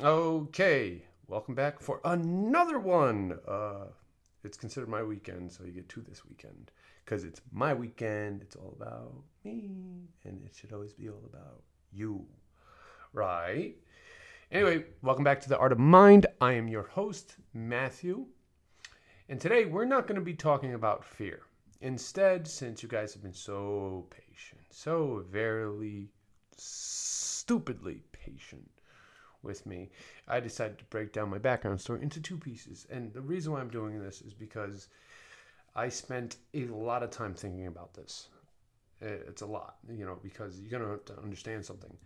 Okay, welcome back for another one. Uh, it's considered my weekend, so you get two this weekend because it's my weekend. It's all about me, and it should always be all about you, right? Anyway, welcome back to the Art of Mind. I am your host, Matthew, and today we're not going to be talking about fear. Instead, since you guys have been so patient, so very stupidly patient with me, I decided to break down my background story into two pieces. And the reason why I'm doing this is because I spent a lot of time thinking about this. It's a lot, you know, because you're going to have to understand something.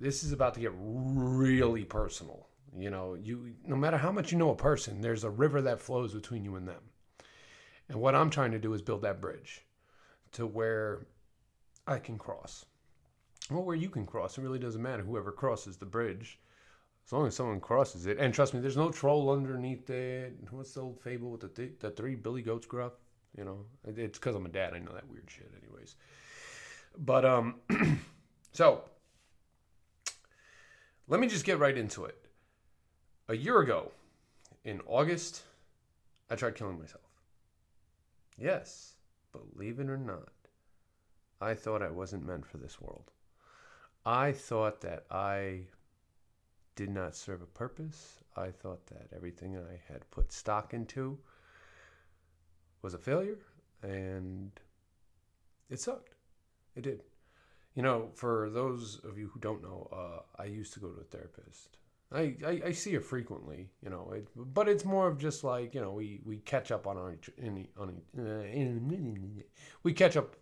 This is about to get really personal. You know, you no matter how much you know a person, there's a river that flows between you and them. And what I'm trying to do is build that bridge to where I can cross. Well, where you can cross, it really doesn't matter. Whoever crosses the bridge, as long as someone crosses it. And trust me, there's no troll underneath it. What's the old fable with the th- the three Billy Goats Gruff? You know, it's because I'm a dad. I know that weird shit, anyways. But um, so let me just get right into it. A year ago, in August, I tried killing myself. Yes, believe it or not, I thought I wasn't meant for this world. I thought that I did not serve a purpose. I thought that everything I had put stock into was a failure, and it sucked. It did. You know, for those of you who don't know, uh, I used to go to a therapist. I, I, I, see her frequently, you know, it, but it's more of just like you know we, we catch up on our on uh, we catch up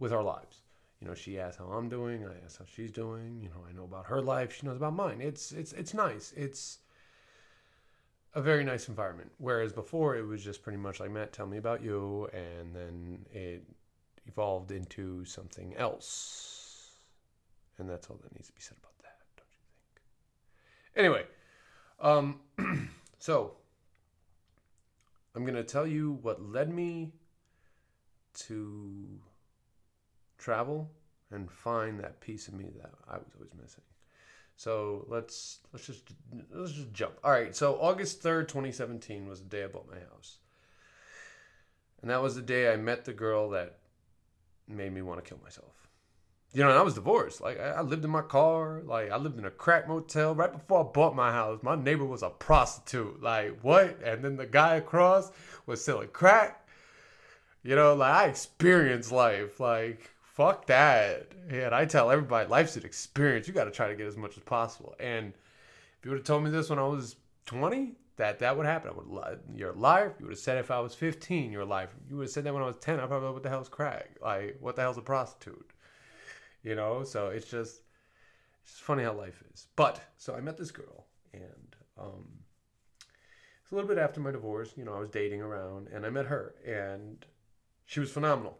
with our lives. You know, she asks how I'm doing, I ask how she's doing. You know, I know about her life, she knows about mine. It's it's it's nice. It's a very nice environment. Whereas before it was just pretty much like Matt, tell me about you, and then it evolved into something else, and that's all that needs to be said about that. Don't you think? Anyway, um, so I'm going to tell you what led me to travel and find that piece of me that I was always missing. So let's let's just let's just jump. All right. So August third, twenty seventeen, was the day I bought my house, and that was the day I met the girl that made me want to kill myself you know, I was divorced. Like I, lived in my car. Like I lived in a crack motel right before I bought my house. My neighbor was a prostitute. Like what? And then the guy across was selling crack. You know, like I experienced life. Like fuck that. And I tell everybody, life's an experience. You got to try to get as much as possible. And if you would have told me this when I was 20, that that would happen. I would lie. You're a liar. You would have said if I was 15, you're a liar. You would have said that when I was 10. I probably would. what the hell's crack? Like what the hell's a prostitute? you know. So it's just it's funny how life is. But so I met this girl, and um, it's a little bit after my divorce. You know, I was dating around, and I met her, and she was phenomenal.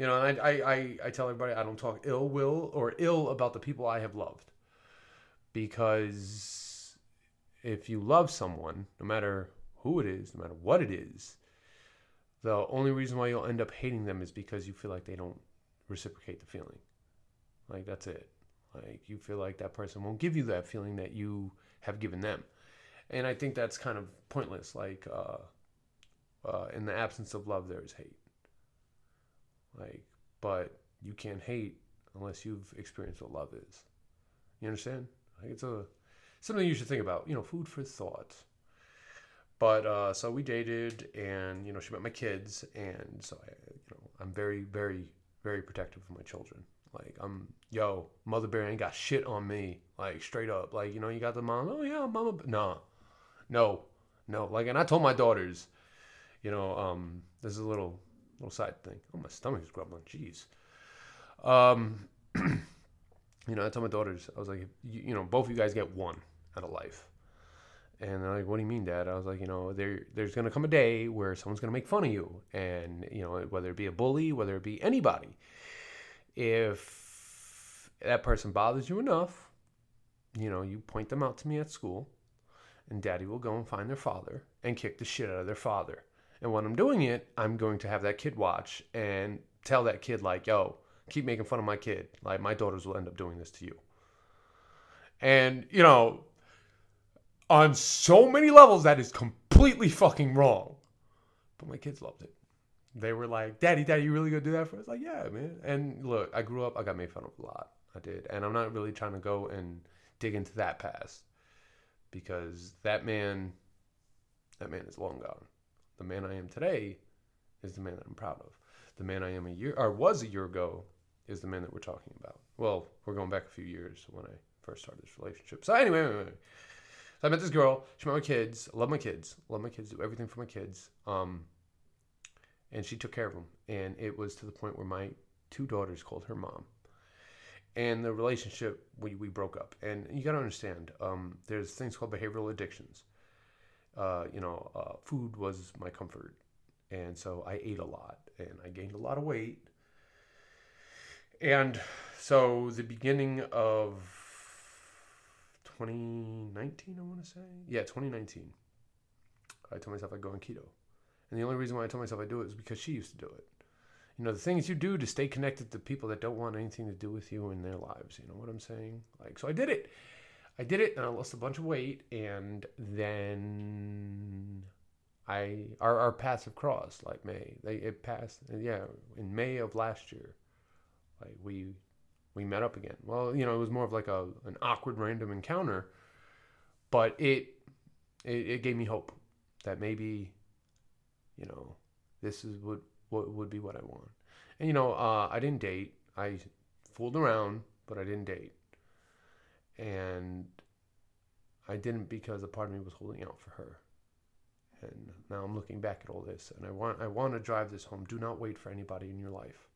You know, and I, I, I, tell everybody I don't talk ill will or ill about the people I have loved, because if you love someone, no matter who it is, no matter what it is, the only reason why you'll end up hating them is because you feel like they don't reciprocate the feeling. Like that's it. Like you feel like that person won't give you that feeling that you have given them. And I think that's kind of pointless. Like uh, uh, in the absence of love, there is hate. Like, but you can't hate unless you've experienced what love is. You understand? Like it's a something you should think about. You know, food for thought. But uh, so we dated, and you know, she met my kids, and so I, you know, I'm very, very, very protective of my children. Like I'm, yo, Mother Bear ain't got shit on me. Like straight up, like you know, you got the mom. Oh yeah, Mama. Nah, no, no. Like, and I told my daughters, you know, um, this is a little little side thing. Oh, my stomach is grumbling. Jeez. Um, you know, I told my daughters, I was like, you, you know, both of you guys get one out of life. And they're like, "What do you mean, Dad?" I was like, "You know, there, there's gonna come a day where someone's gonna make fun of you, and you know, whether it be a bully, whether it be anybody, if that person bothers you enough, you know, you point them out to me at school, and daddy will go and find their father and kick the shit out of their father. And when I'm doing it, I'm going to have that kid watch and tell that kid, like, yo, keep making fun of my kid. Like, my daughters will end up doing this to you. And, you know, on so many levels that is completely fucking wrong. But my kids loved it. They were like, "Daddy, Daddy, you really gonna do that for us?" Like, yeah, man. And look, I grew up. I got made fun of a lot. I did, and I'm not really trying to go and dig into that past because that man, that man is long gone. The man I am today is the man that I'm proud of. The man I am a year or was a year ago is the man that we're talking about. Well, we're going back a few years when I first started this relationship. So anyway, anyway, anyway. So I met this girl. She met my kids. I love my kids. Love my kids. Do everything for my kids. Um, and she took care of them. And it was to the point where my two daughters called her mom. And the relationship we, we broke up. And you got to understand, um, there's things called behavioral addictions. Uh, you know, uh, food was my comfort, and so I ate a lot, and I gained a lot of weight. And so the beginning of 2019, I want to say, yeah, 2019, I told myself I'd go on keto. And the only reason why I told myself I'd do it is because she used to do it. You know, the things you do to stay connected to people that don't want anything to do with you in their lives. You know what I'm saying? Like, so I did it. I did it and I lost a bunch of weight. And then I, our, our paths have crossed like May. They, it passed, yeah, in May of last year. Like, we, we met up again. Well, you know, it was more of like a, an awkward random encounter, but it, it, it gave me hope that maybe you know, this is what what would be what I want. And you know, uh, I didn't date. I fooled around, but I didn't date. And I didn't because a part of me was holding out for her. And now I'm looking back at all this, and I want I want to drive this home. Do not wait for anybody in your life.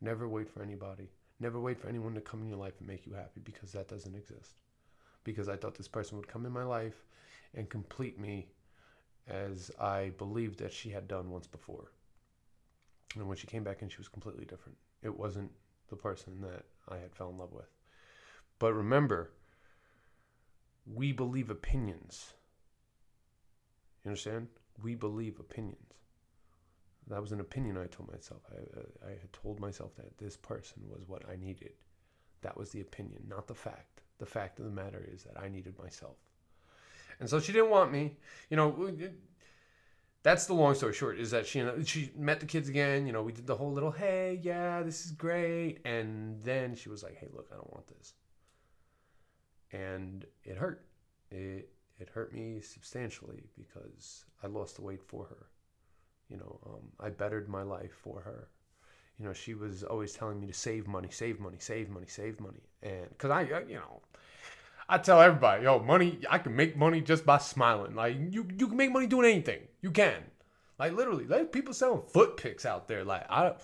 Never wait for anybody. Never wait for anyone to come in your life and make you happy because that doesn't exist. Because I thought this person would come in my life and complete me as I believed that she had done once before. And when she came back in, she was completely different. It wasn't the person that I had fell in love with. But remember, we believe opinions. You understand? We believe opinions. That was an opinion I told myself. I, I had told myself that this person was what I needed. That was the opinion, not the fact. The fact of the matter is that I needed myself. And so she didn't want me. You know, that's the long story short is that she she met the kids again. You know, we did the whole little hey, yeah, this is great, and then she was like, hey, look, I don't want this, and it hurt. It it hurt me substantially because I lost the weight for her. You know, um, I bettered my life for her. You know, she was always telling me to save money, save money, save money, save money, and because I, you know, I tell everybody, yo, money, I can make money just by smiling. Like you, you can make money doing anything. You can. Like literally, like people selling foot picks out there. Like I,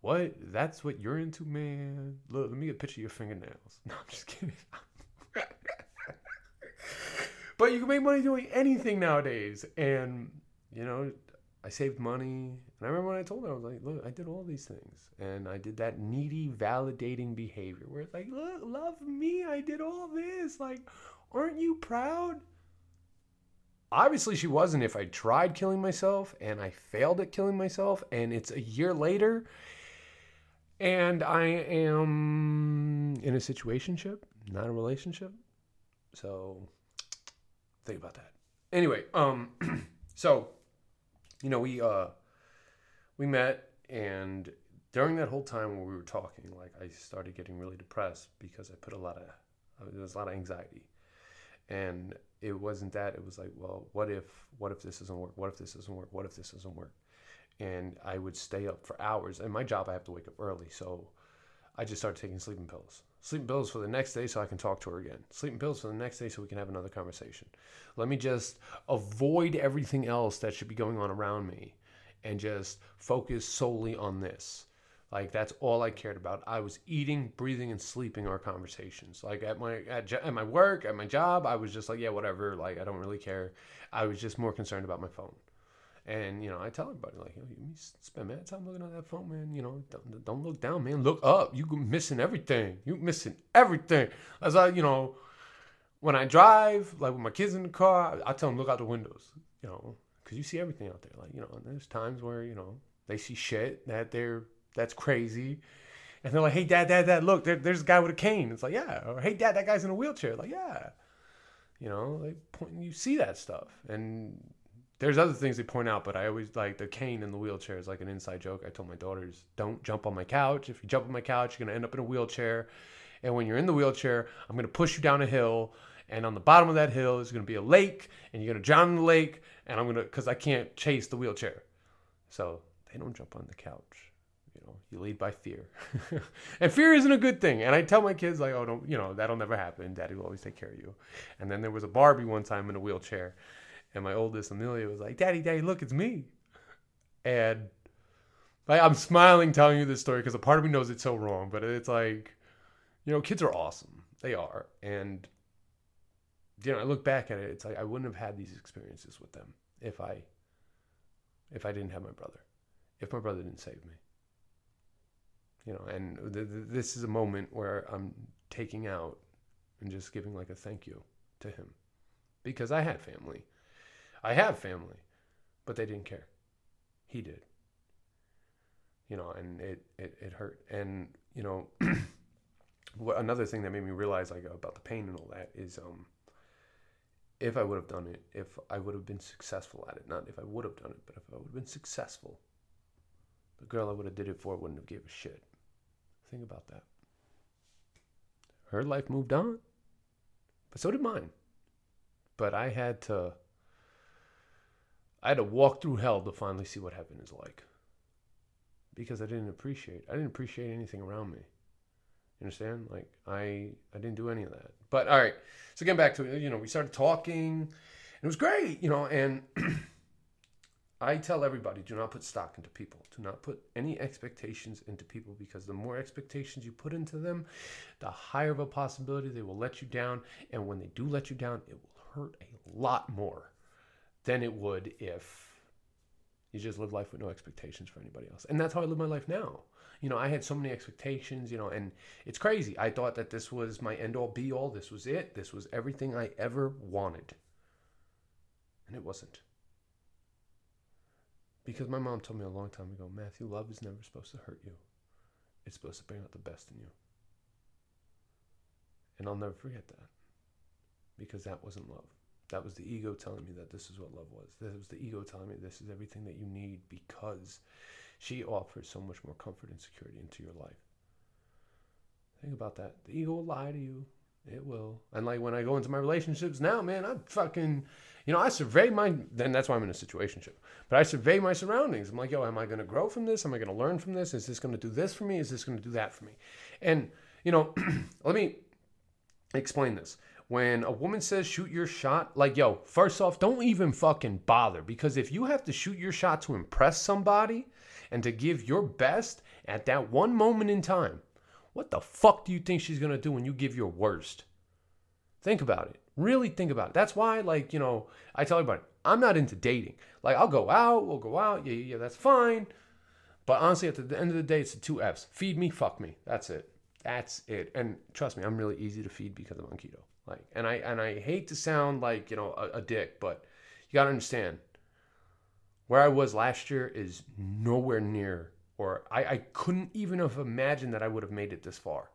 what? That's what you're into, man. Look, let me get a picture of your fingernails. No, I'm just kidding. but you can make money doing anything nowadays, and you know, I saved money. And I remember when I told her, I was like, look, I did all these things. And I did that needy, validating behavior where it's like, look, love me. I did all this. Like, aren't you proud? Obviously, she wasn't if I tried killing myself and I failed at killing myself. And it's a year later. And I am in a situationship, not a relationship. So think about that. Anyway, um, so you know, we uh we met and during that whole time when we were talking, like I started getting really depressed because I put a lot of uh, there was a lot of anxiety. And it wasn't that, it was like, well, what if what if this doesn't work? What if this doesn't work? What if this doesn't work? And I would stay up for hours. And my job I have to wake up early, so I just started taking sleeping pills. Sleeping pills for the next day so I can talk to her again. Sleeping pills for the next day so we can have another conversation. Let me just avoid everything else that should be going on around me and just focus solely on this. Like that's all I cared about. I was eating, breathing, and sleeping our conversations. Like at my at, at my work, at my job, I was just like, yeah, whatever. Like I don't really care. I was just more concerned about my phone. And you know, I tell everybody like, you spend mad time looking at that phone, man. You know, don't, don't look down, man. Look up. You missing everything. You missing everything. As I, you know, when I drive, like with my kids in the car, I tell them look out the windows. You know, because you see everything out there. Like you know, there's times where you know they see shit that they're that's crazy. And they're like, "Hey, dad, dad, dad, look, there, there's a guy with a cane." It's like, "Yeah." Or, "Hey, dad, that guy's in a wheelchair." Like, "Yeah." You know, they point, you see that stuff, and there's other things they point out, but I always like the cane in the wheelchair is like an inside joke. I told my daughters, don't jump on my couch. If you jump on my couch, you're gonna end up in a wheelchair. And when you're in the wheelchair, I'm gonna push you down a hill, and on the bottom of that hill is gonna be a lake, and you're gonna drown in the lake, and I'm gonna, cause I can't chase the wheelchair. So they don't jump on the couch. You know, you lead by fear, and fear isn't a good thing. And I tell my kids like, oh, don't, you know, that'll never happen. Daddy will always take care of you. And then there was a Barbie one time in a wheelchair and my oldest Amelia was like, "Daddy, Daddy, look, it's me." And like I'm smiling telling you this story because a part of me knows it's so wrong, but it's like, you know, kids are awesome. They are, and you know, I look back at it. It's like I wouldn't have had these experiences with them if I if I didn't have my brother, if my brother didn't save me. You know, and th- th- this is a moment where I'm taking out and just giving like a thank you to him because I had family I have family, but they didn't care. He did. You know, and it, it, it hurt. And, you know, what, another thing that made me realize like about the pain and all that is um, if I would have done it, if I would have been successful at it, not if I would have done it, but if I would have been successful, the girl I would have did it for wouldn't have gave a shit. Think about that. Her life moved on, but so did mine. But I had to I had to walk through hell to finally see what heaven is like. Because I didn't appreciate. I didn't appreciate anything around me. You understand? Like I I didn't do any of that. But all right. So getting back to you know, we started talking. It was great, you know, and I tell everybody do not put stock into people. Do not put any expectations into people because the more expectations you put into them, the higher of a possibility they will let you down. And when they do let you down, it will hurt a lot more than it would if you just live life with no expectations for anybody else. And that's how I live my life now. You know, I had so many expectations, you know, and it's crazy. I thought that this was my end all be all. This was it. This was everything I ever wanted. And it wasn't. Because my mom told me a long time ago Matthew, love is never supposed to hurt you, it's supposed to bring out the best in you. And I'll never forget that. Because that wasn't love. That was the ego telling me that this is what love was. That was the ego telling me this is everything that you need because she offers so much more comfort and security into your life. Think about that. The ego will lie to you. It will. And like when I go into my relationships now, man, I'm fucking, you know, I survey my, then that's why I'm in a situationship. But I survey my surroundings. I'm like, yo, am I going to grow from this? Am I going to learn from this? Is this going to do this for me? Is this going to do that for me? And, you know, let me explain this when a woman says shoot your shot, like, yo, first off, don't even fucking bother because if you have to shoot your shot to impress somebody and to give your best at that one moment in time, what the fuck do you think she's gonna do when you give your worst? Think about it. Really think about it. That's why, like, you know, I tell everybody, I'm not into dating. Like, I'll go out, we'll go out, yeah, yeah, that's fine. But honestly, at the end of the day, it's the two F's feed me, fuck me. That's it. That's it. And trust me, I'm really easy to feed because I'm on keto. Like, and I and I hate to sound like you know a, a dick, but you gotta understand where I was last year is nowhere near, or I, I couldn't even have imagined that I would have made it this far.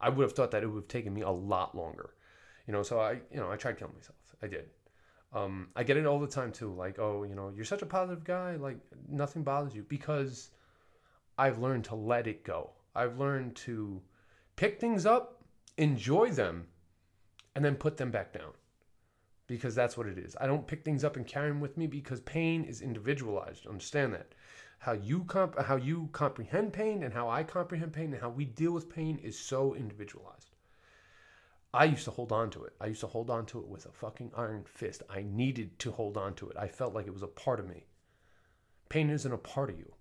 I would have thought that it would have taken me a lot longer, you know. So I, you know, I tried killing myself. I did. Um, I get it all the time too. Like, oh, you know, you're such a positive guy. Like, nothing bothers you because I've learned to let it go. I've learned to pick things up, enjoy them, and then put them back down because that's what it is. I don't pick things up and carry them with me because pain is individualized. Understand that. How you comp- how you comprehend pain and how I comprehend pain and how we deal with pain is so individualized. I used to hold on to it. I used to hold on to it with a fucking iron fist. I needed to hold on to it. I felt like it was a part of me. Pain isn't a part of you.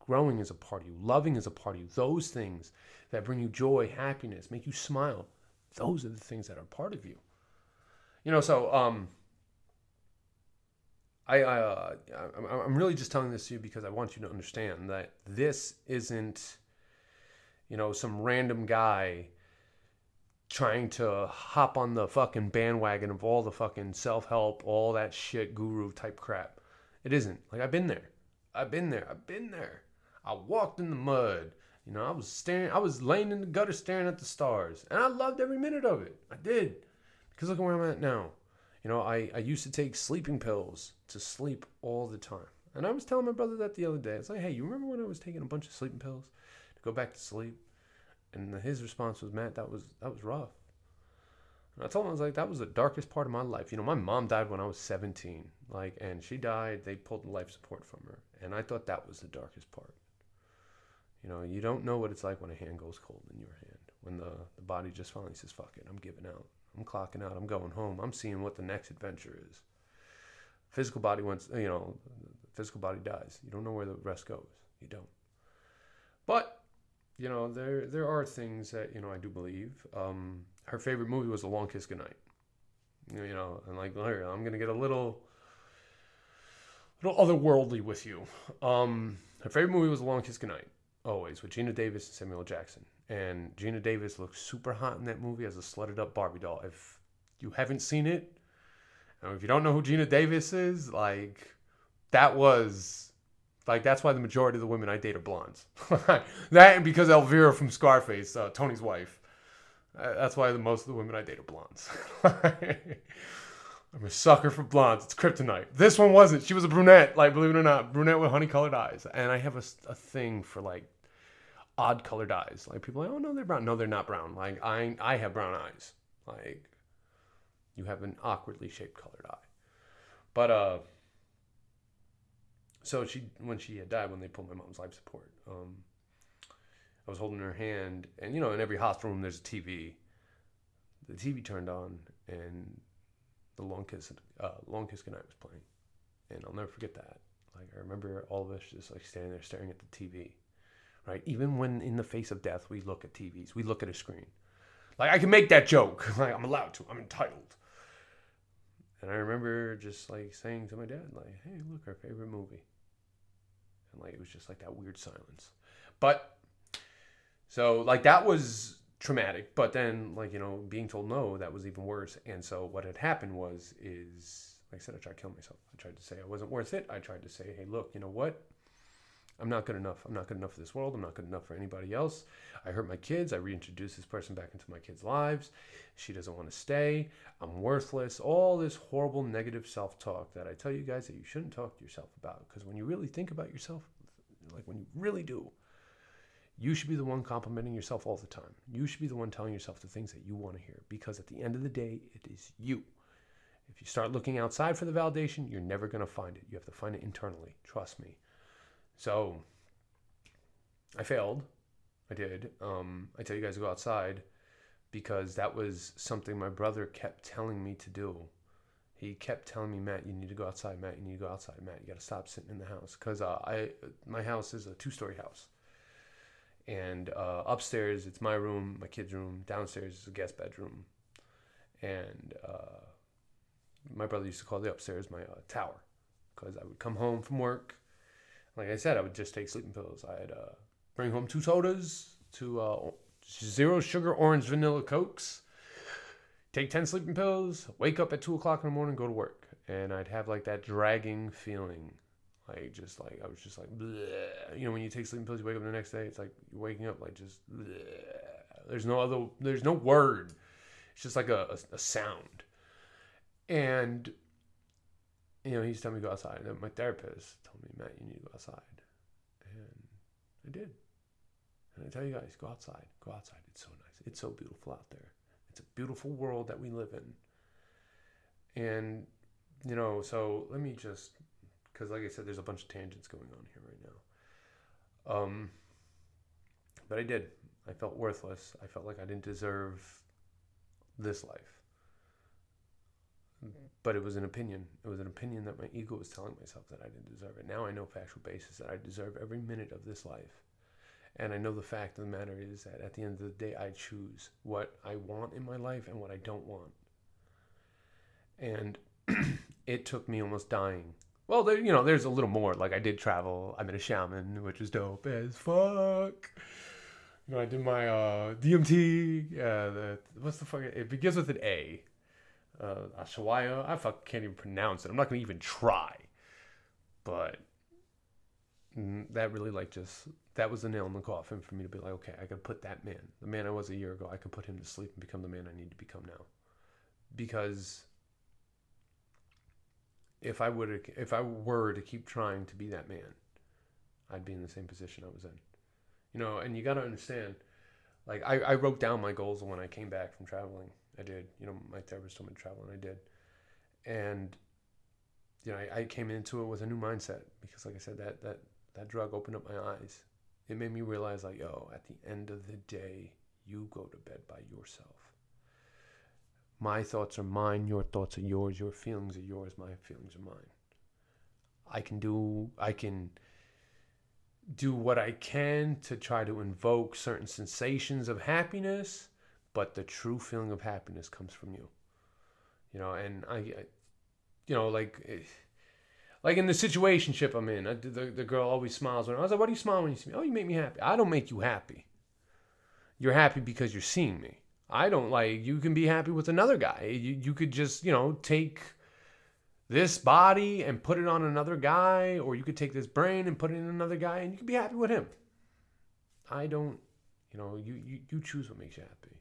Growing is a part of you. Loving is a part of you. Those things that bring you joy, happiness, make you smile, those are the things that are part of you. You know, so um, I, I uh, I'm really just telling this to you because I want you to understand that this isn't, you know, some random guy trying to hop on the fucking bandwagon of all the fucking self help, all that shit, guru type crap. It isn't. Like I've been there. I've been there. I've been there. I walked in the mud. You know, I was staring, I was laying in the gutter staring at the stars, and I loved every minute of it. I did. Because look at where I'm at now. You know, I, I used to take sleeping pills to sleep all the time. And I was telling my brother that the other day. It's like, hey, you remember when I was taking a bunch of sleeping pills to go back to sleep? And his response was, Matt, that was that was rough. And I told him I was like, that was the darkest part of my life. You know, my mom died when I was 17. Like, and she died. They pulled the life support from her, and I thought that was the darkest part. You know, you don't know what it's like when a hand goes cold in your hand. When the the body just finally says, "Fuck it, I'm giving out. I'm clocking out. I'm going home. I'm seeing what the next adventure is." Physical body once, you know, physical body dies. You don't know where the rest goes. You don't. But you know, there there are things that you know I do believe. Um, her favorite movie was A Long Kiss Goodnight. You know, and like I'm gonna get a little, little otherworldly with you. Um, her favorite movie was A Long Kiss Goodnight, always with Geena Davis and Samuel Jackson. And Geena Davis looks super hot in that movie as a slutted up Barbie doll. If you haven't seen it, and if you don't know who Geena Davis is, like that was like that's why the majority of the women I date are blondes. that and because Elvira from Scarface, uh, Tony's wife. Uh, that's why the most of the women I date are blondes. I'm a sucker for blondes. It's kryptonite. This one wasn't. She was a brunette. Like believe it or not, brunette with honey colored eyes. And I have a, a thing for like odd colored eyes. Like people are like, oh no, they're brown. No, they're not brown. Like I I have brown eyes. Like you have an awkwardly shaped colored eye. But uh so she when she had died when they pulled my mom's life support um, i was holding her hand and you know in every hospital room there's a tv the tv turned on and the long kiss uh, long kiss goodnight was playing. And i'll never forget that. Like i remember all of us just like standing there staring at the tv right? Even when in the face of death we look at tvs we look at a screen. Like i can make that joke. Like i'm allowed to. I'm entitled. And I remember just like saying to my dad, like, "Hey, look, our favorite movie." and like it was just like that weird silence. But so like that was traumatic but then like you know being told no that was even worse. And so what had happened was is like i said i tried to kill myself. I tried to say i wasn't worth it. I tried to say hey look you know what? I'm not good enough. I'm not good enough for this world. I'm not good enough for anybody else. I hurt my kids. I reintroduced this person back into my kids lives. She doesn't want to stay. I'm worthless. All this horrible negative self-talk that i tell you guys that you shouldn't talk to yourself about. Because when you really think about yourself like when you really do, you should be the one complimenting yourself all the time. You should be the one telling yourself the things that you want to hear because at the end of the day, it is you. If you start looking outside for the validation, you're never going to find it. You have to find it internally. Trust me. So I failed. I did. Um, I tell you guys to go outside because that was something my brother kept telling me to do he kept telling me, Matt, you need to go outside. Matt, you need to go outside. Matt, you got to stop sitting in the house because uh, I my house is a two story house, and uh, upstairs it's my room, my kid's room. Downstairs is a guest bedroom, and uh, my brother used to call the upstairs my uh, tower because I would come home from work. Like I said, I would just take sleeping pills. I'd uh, bring home two sodas, two uh, zero sugar orange vanilla cokes take 10 sleeping pills, wake up at 2 o'clock in the morning, go to work. And I'd have like that dragging feeling. Like, just like, I was just like, bleh. you know, when you take sleeping pills, you wake up the next day, it's like you're waking up like just, bleh. there's no other, there's no word. It's just like a, a, a sound. And, you know, he's telling me to go outside. And my therapist told me, Matt, you need to go outside. And I did. And I tell you guys, go outside. Go outside. It's so nice. It's so beautiful out there. It's a beautiful world that we live in. And, you know, so let me just, because like I said, there's a bunch of tangents going on here right now. Um, but I did. I felt worthless. I felt like I didn't deserve this life. But it was an opinion. It was an opinion that my ego was telling myself that I didn't deserve it. Now I know factual basis that I deserve every minute of this life. And I know the fact of the matter is that at the end of the day, I choose what I want in my life and what I don't want. And it took me almost dying. Well, there, you know, there's a little more. Like I did travel. I met a shaman, which was dope as fuck. You know, I did my uh, DMT. Uh, the, what's the fuck? It begins with an A. Uh. I fuck can't even pronounce it. I'm not gonna even try. But mm, that really like just that was the nail in the coffin for me to be like, okay, I could put that man, the man I was a year ago, I could put him to sleep and become the man I need to become now. because if I would if I were to keep trying to be that man, I'd be in the same position I was in. You know, and you got to understand like I, I wrote down my goals when I came back from traveling. I did. You know, my therapist told me to travel and I did. And you know, I, I came into it with a new mindset because like I said, that that that drug opened up my eyes. It made me realize like, yo, at the end of the day, you go to bed by yourself. My thoughts are mine, your thoughts are yours, your feelings are yours, my feelings are mine. I can do I can do what I can to try to invoke certain sensations of happiness, but the true feeling of happiness comes from you. You know, and I, I you know, like, eh, like in the situationship I'm in, I, the the girl always smiles when I was like, "What do you smile when you see me?" Oh, you make me happy. I don't make you happy. You're happy because you're seeing me. I don't like. You can be happy with another guy. You you could just you know take this body and put it on another guy, or you could take this brain and put it in another guy, and you could be happy with him. I don't, you know, you, you, you choose what makes you happy.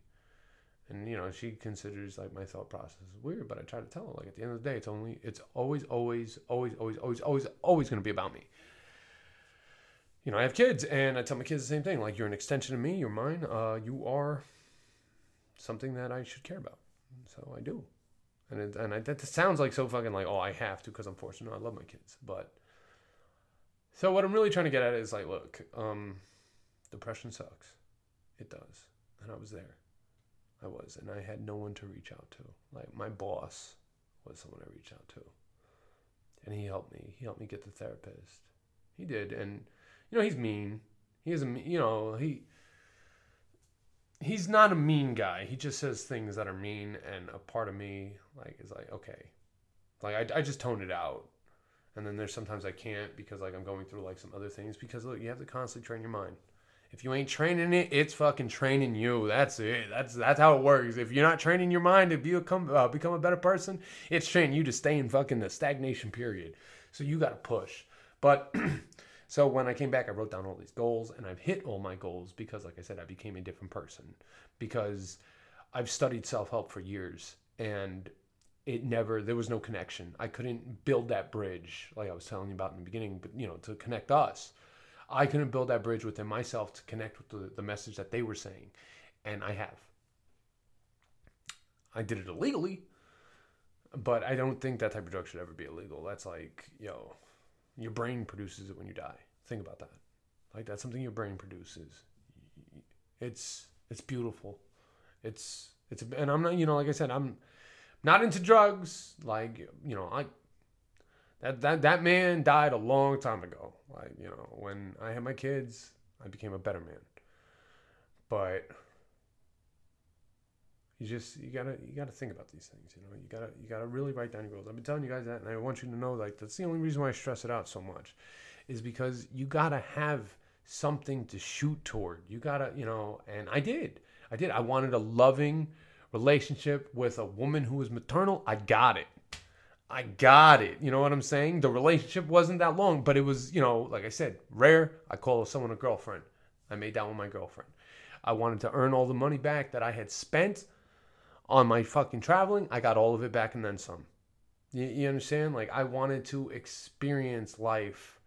And, you know, she considers like my thought process is weird, but I try to tell her, like, at the end of the day, it's only, it's always, always, always, always, always, always, always going to be about me. You know, I have kids, and I tell my kids the same thing. Like, you're an extension of me, you're mine. Uh, you are something that I should care about. So I do and it, and I, that sounds like so fucking like oh I have to because I'm forced to. No, I love my kids, but so what I'm really trying to get at is like, look, um, depression sucks, it does, and I was there, I was, and I had no one to reach out to. Like my boss was someone I reached out to, and he helped me. He helped me get the therapist. He did, and you know he's mean. He is a you know he he's not a mean guy. He just says things that are mean, and a part of me like is like, okay, like I, I just tone it out, and then there's sometimes I can't because like I'm going through like some other things because look, you have to constantly train your mind. If you ain't training it, it's fucking training you. That's it. That's that's how it works. If you're not training your mind to become uh, become a better person, it's training you to stay in fucking the stagnation period. So you got to push. But So when I came back, I wrote down all these goals and I've hit all my goals because, like I said, I became a different person because I've studied self help for years and it never, there was no connection. I couldn't build that bridge like I was telling you about in the beginning, but you know, to connect us. I couldn't build that bridge within myself to connect with the, the message that they were saying. And I have. I did it illegally, but I don't think that type of drug should ever be illegal. That's like, yo, your brain produces it when you die. Think about that. Like that's something your brain produces. It's it's beautiful. It's it's and I'm not you know like I said I'm not into drugs. Like you know I that that that man died a long time ago. Like you know when I had my kids, I became a better man. But you just you gotta you gotta think about these things you know? You gotta you gotta really write down your goals. I've been telling you guys that and i want you to know like that's the only reason why i stress it out so much is because you gotta have something to shoot toward. You gotta you know and i did. I did. I wanted a loving relationship with a woman who was maternal. I got it. I got it. You know what i'm saying? The relationship wasn't that long but it was you know like i said rare. I call someone a girlfriend. I made that with my girlfriend. I wanted to earn all the money back that I had spent on my fucking traveling, I got all of it back and then some. You, you understand? Like I wanted to experience life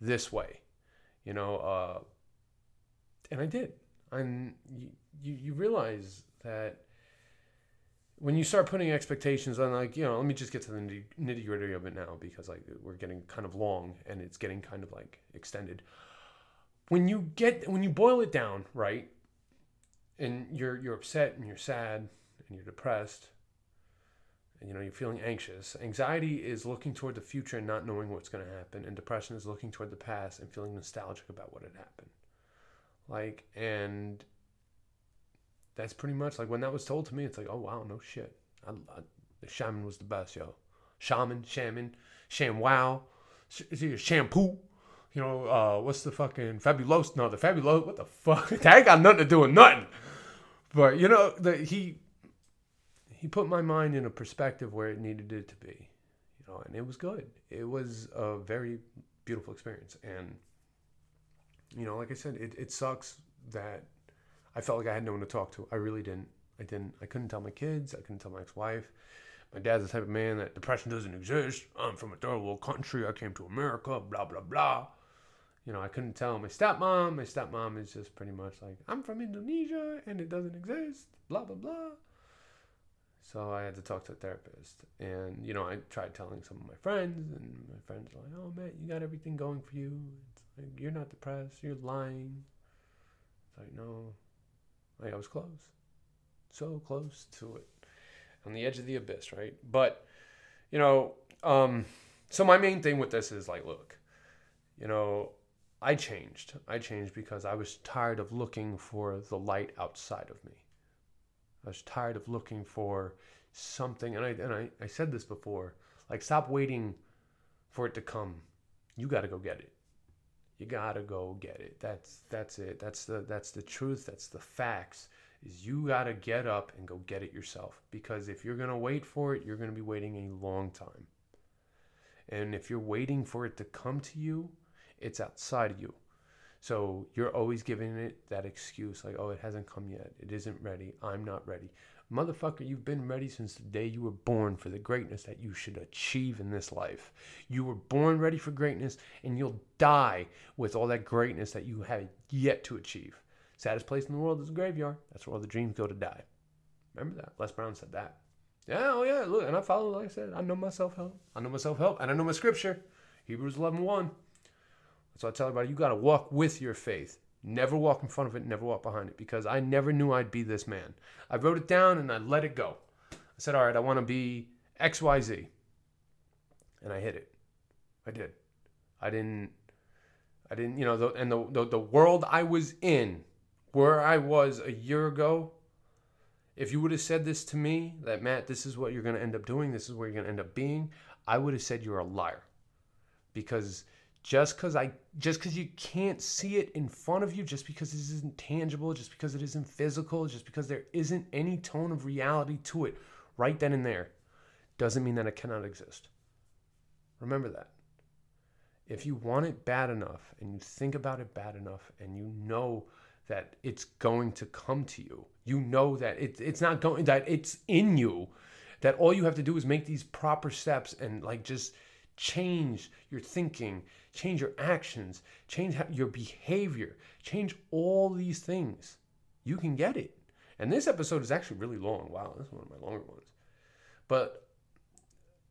this way, you know, uh, and I did. And you, you, you realize that when you start putting expectations on, like, you know, let me just get to the nitty gritty of it now because like we're getting kind of long and it's getting kind of like extended. When you get when you boil it down, right, and you're you're upset and you're sad and you're depressed and you know you're feeling anxious anxiety is looking toward the future and not knowing what's going to happen and depression is looking toward the past and feeling nostalgic about what had happened. Like and that's pretty much like when that was told to me it's like oh wow no shit. I, I, the shaman was the best yo. Shaman shaman sham wow. Sh- a shampoo? You know uh, what's the fucking fabulous no the fabulous what the fuck? That ain't got nothing to do with nothing. But you know the he he put my mind in a perspective where it needed it to be, you know, and it was good. It was a very beautiful experience, and you know, like I said, it, it sucks that I felt like I had no one to talk to. I really didn't. I didn't. I couldn't tell my kids. I couldn't tell my ex-wife. My dad's the type of man that depression doesn't exist. I'm from a third world country. I came to America. Blah blah blah. You know, I couldn't tell my stepmom. My stepmom is just pretty much like, I'm from Indonesia and it doesn't exist. Blah blah blah. So I had to talk to a therapist. And, you know, I tried telling some of my friends, and my friends were like, oh, man, you got everything going for you. It's like, you're not depressed. You're lying. It's like, no. Like, I was close. So close to it. On the edge of the abyss, right? But, you know, um, so my main thing with this is like, look, you know, I changed. I changed because I was tired of looking for the light outside of me. I was tired of looking for something, and I and I, I said this before. Like, stop waiting for it to come. You got to go get it. You got to go get it. That's that's it. That's the that's the truth. That's the facts. Is you got to get up and go get it yourself. Because if you're gonna wait for it, you're gonna be waiting a long time. And if you're waiting for it to come to you, it's outside of you. So you're always giving it that excuse like, oh, it hasn't come yet. It isn't ready. I'm not ready. Motherfucker, you've been ready since the day you were born for the greatness that you should achieve in this life. You were born ready for greatness, and you'll die with all that greatness that you have yet to achieve. Saddest place in the world is a graveyard. That's where all the dreams go to die. Remember that. Les Brown said that. Yeah, oh yeah, look, and I follow, like I said, I know my self help. I know my self help, and I know my scripture. Hebrews 11 1. So I tell everybody, you got to walk with your faith. Never walk in front of it, never walk behind it, because I never knew I'd be this man. I wrote it down and I let it go. I said, all right, I want to be XYZ. And I hit it. I did. I didn't, I didn't, you know, the, and the, the, the world I was in, where I was a year ago, if you would have said this to me, that Matt, this is what you're going to end up doing, this is where you're going to end up being, I would have said you're a liar. Because just because i just because you can't see it in front of you just because it isn't tangible just because it isn't physical just because there isn't any tone of reality to it right then and there doesn't mean that it cannot exist. Remember that. If you want it bad enough and you think about it bad enough and you know that it's going to come to you you know that it, it's not going that it's in you that all you have to do is make these proper steps and like just change your thinking, change your actions, change your behavior, change all these things. You can get it. And this episode is actually really long. Wow, this is one of my longer ones. But,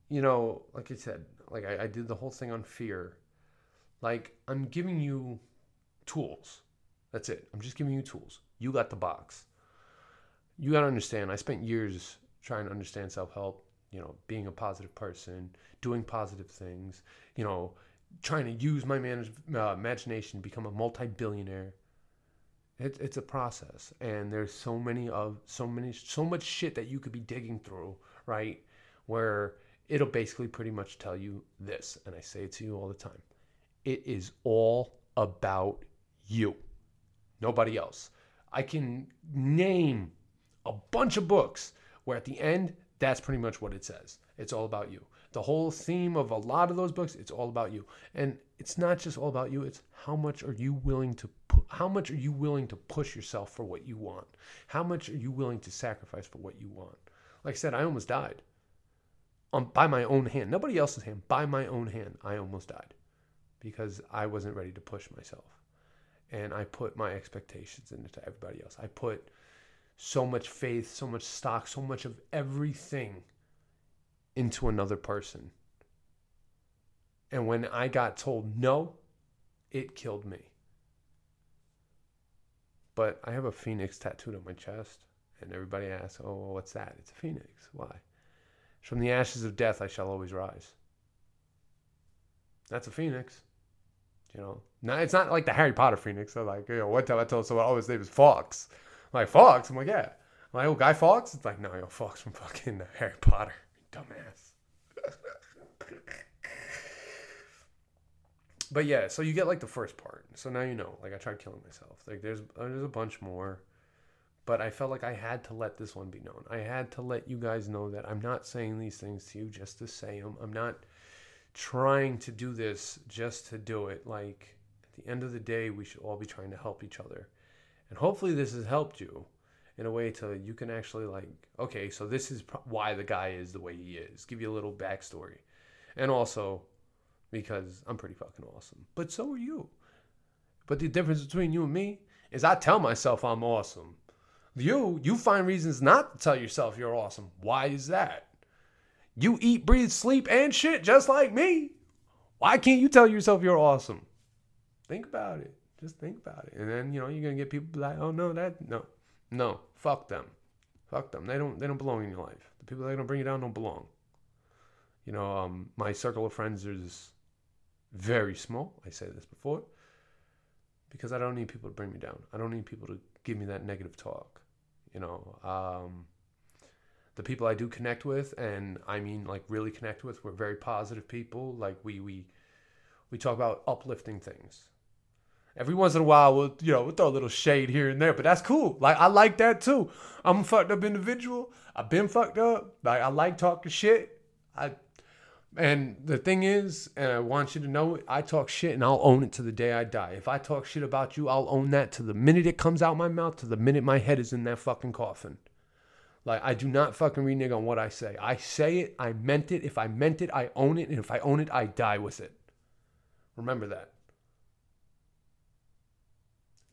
you know, like I said, like I, I did the whole thing on fear. Like, I'm giving you tools. That's it. I'm just giving you tools. You got the box. You got to understand, I spent years trying to understand self help you know, being a positive person, doing positive things, you know, trying to use my manage, uh, imagination to become a multi-billionaire. It, it's a process, and there's so many of so many so much shit that you could be digging through, right? Where it'll basically pretty much tell you this, and I say it to you all the time. It is all about you, nobody else. I can name a bunch of books where at the end that's pretty much what it says. It's all about you. The whole theme of a lot of those books, it's all about you. And it's not just all about you, it's how much are you willing to pu- how much are you willing to push yourself for what you want? How much are you willing to sacrifice for what you want? Like I said, I almost died. Um, by my own hand. Nobody else's hand. By my own hand, I almost died because I wasn't ready to push myself. And I put my expectations into everybody else. I put so much faith, so much stock, so much of everything into another person. And when I got told no, it killed me. But I have a phoenix tattooed on my chest, and everybody asks, Oh, what's that? It's a phoenix. Why? From the ashes of death I shall always rise. That's a phoenix. You know, now it's not like the Harry Potter phoenix. Like, you know, one time I told someone, oh, his name is Fawkes. Like, Fox. I'm like, yeah. I'm like, oh, Guy Fawkes? It's like, no, yo, Fox from fucking Harry Potter. Dumbass. but yeah, so you get like the first part. So now you know. Like I tried killing myself. Like there's there's a bunch more, but I felt like I had to let this one be known. I had to let you guys know that I'm not saying these things to you just to say them. I'm not trying to do this just to do it. Like at the end of the day, we should all be trying to help each other. And hopefully this has helped you. in a way to you can actually like okay so this is pro- why the guy is the way he is. Give you a little backstory. And also because i'm pretty fucking awesome. But so are you. But the difference between you and me is i tell myself i'm awesome. You you find reasons not to tell yourself you're awesome. Why is that? You eat breathe sleep and shit just like me. Why can't you tell yourself you're awesome? Think about it just think about it and then you know you're gonna get people like oh no that no no, fuck them. Fuck them. They don't they don't belong in your life. The people that are gonna bring you down don't belong. You know, um, my circle of friends is very small. I say this before. Because I don't need people to bring me down. I don't need people to give me that negative talk. You know, um, the people I do connect with, and I mean like really connect with, we're very positive people. Like we we we talk about uplifting things. Every once in a while, we'll you know we'll throw a little shade here and there, but that's cool. Like I like that too. I'm a fucked up individual. I've been fucked up. Like I like talking shit. I and the thing is, and I want you to know it, I talk shit and I'll own it to the day I die. If I talk shit about you, I'll own that to the minute it comes out my mouth, to the minute my head is in that fucking coffin. Like I do not fucking renege on what I say. I say it, I meant it. If I meant it, I own it, and if I own it, I die with it. Remember that.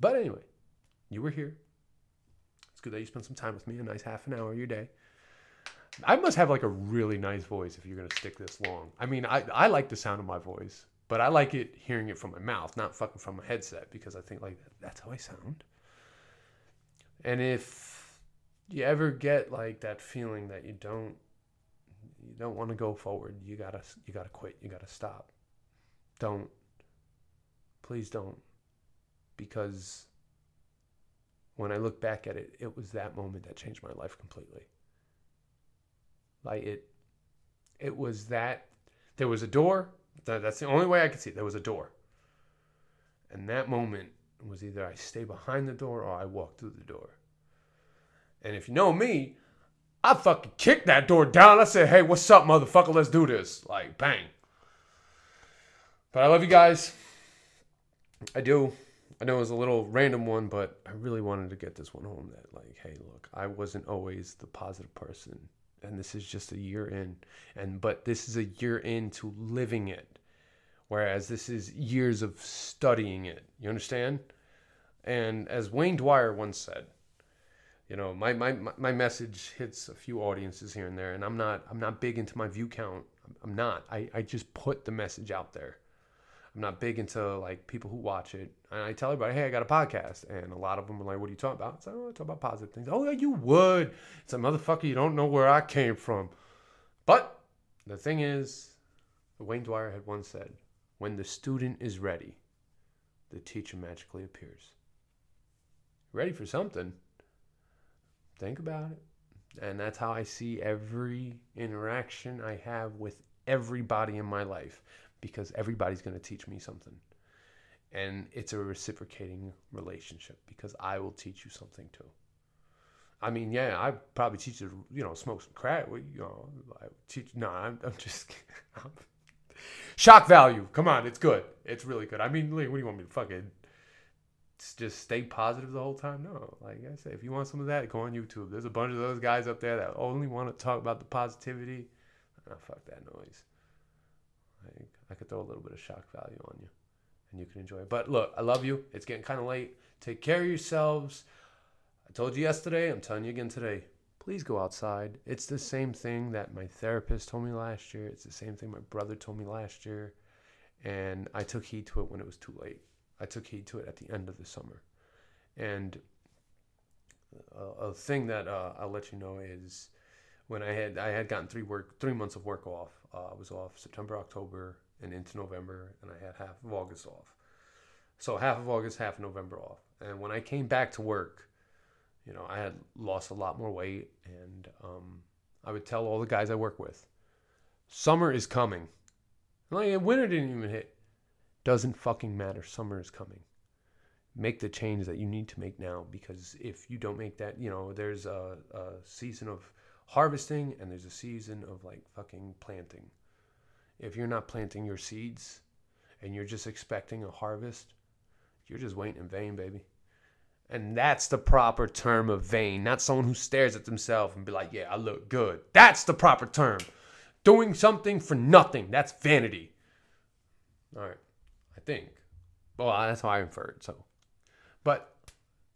But anyway, you were here. It's good that you spent some time with me, a nice half an hour of your day. I must have like a really nice voice if you're going to stick this long. I mean, I, I like the sound of my voice, but I like it hearing it from my mouth, not fucking from a headset, because I think like that's how I sound. And if you ever get like that feeling that you don't you don't want to go forward, you gotta you gotta quit, you gotta stop. Don't. Please don't because when I look back at it, it was that moment that changed my life completely. Like it, it was that there was a door. That's the only way I could see. It. There was a door, and that moment was either I stay behind the door or I walk through the door. And if you know me, I fucking kicked that door down. I said, "Hey, what's up, motherfucker? Let's do this!" Like bang. But I love you guys. I do. I know it was a little random one, but I really wanted to get this one home that, like, hey, look, I wasn't always the positive person. And this is just a year in. And, but this is a year into living it. Whereas this is years of studying it. You understand? And as Wayne Dyer once said, you know, my, my, my message hits a few audiences here and there, and I'm not I'm not big into my view count. I'm not. I, I just put the message out there. I'm not big into like people who watch it. And I tell everybody, hey, I got a podcast. And a lot of them are like, what are you talking about? It's like, oh, I talk about positive things. Oh, yeah, you would. It's a motherfucker, you don't know where I came from. But the thing is, Wayne Dyer had once said, when the student is ready, the teacher magically appears. Ready for something? Think about it. And that's how I see every interaction I have with everybody in my life because everybody's going to teach me something. And it's a reciprocating relationship because I will teach you something too. I mean, yeah, I probably teach you, you know, smoke some crack. You know, I teach. No, I'm, I'm just. Shock value. Come on, it's good. It's really good. I mean, like, what do you want me to fucking just stay positive the whole time? No, like I said, if you want some of that, go on YouTube. There's a bunch of those guys up there that only want to talk about the positivity. Oh, fuck that noise. Like, I could throw a little bit of shock value on you and you can enjoy it. But look, I love you. It's getting kind of late. Take care of yourselves. I told you yesterday, I'm telling you again today. Please go outside. It's the same thing that my therapist told me last year. It's the same thing my brother told me last year. And I took heed to it when it was too late. I took heed to it at the end of the summer. And a, a thing that uh, I'll let you know is when I had I had gotten three work three months of work off. Uh, I was off September, October, and into November, and I had half of August off. So half of August, half of November off. And when I came back to work, you know, I had lost a lot more weight, and um, I would tell all the guys I work with, summer is coming. Like winter didn't even hit. Doesn't fucking matter. Summer is coming. Make the change that you need to make now because if you don't make that, you know, there's a, a season of harvesting and there's a season of like fucking planting. If you're not planting your seeds and you're just expecting a harvest, you're just waiting in vain, baby. And that's the proper term of vain, not someone who stares at themselves and be like, yeah, I look good. That's the proper term. Doing something for nothing, that's vanity. All right, I think. Well, that's how I inferred. So, but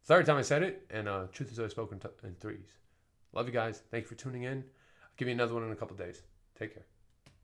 third time I said it, and uh, truth is always spoken to in threes. Love you guys. Thank you for tuning in. I'll give you another one in a couple days. Take care.